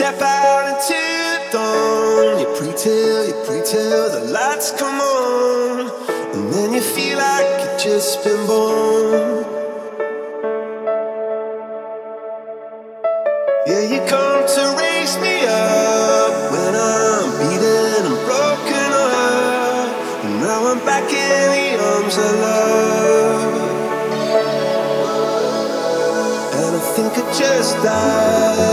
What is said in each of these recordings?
Step out into the dawn. You pre till, you pre till the lights come on. And then you feel like you've just been born. Yeah, you come to raise me up when I'm beaten and broken up. And now I'm back in the arms of love. And I think I just died.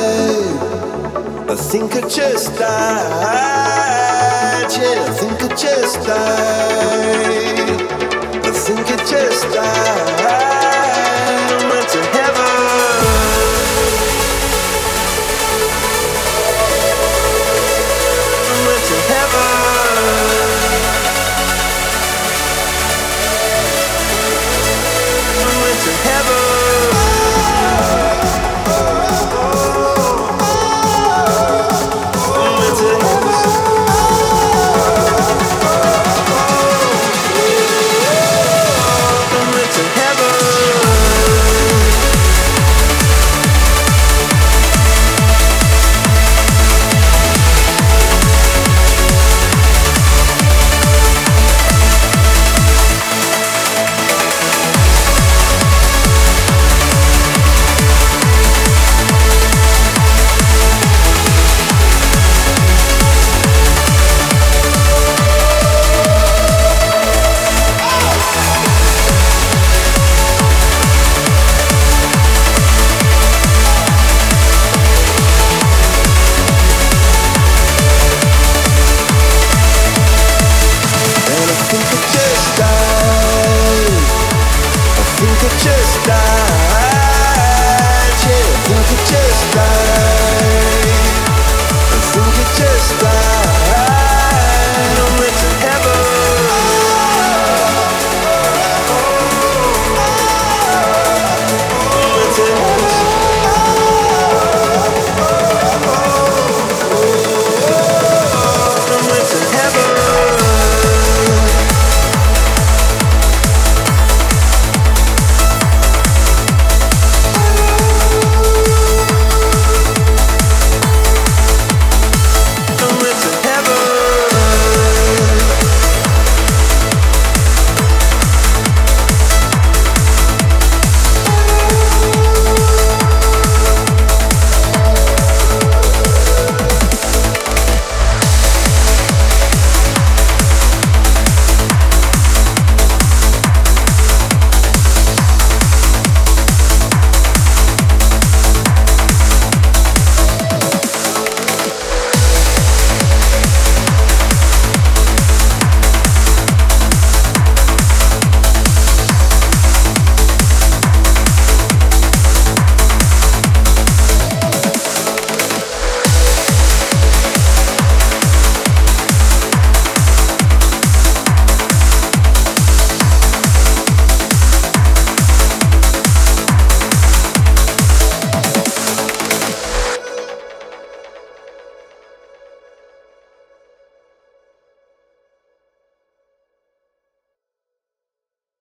Think I just died. Yeah, I think I just died. I think I just died.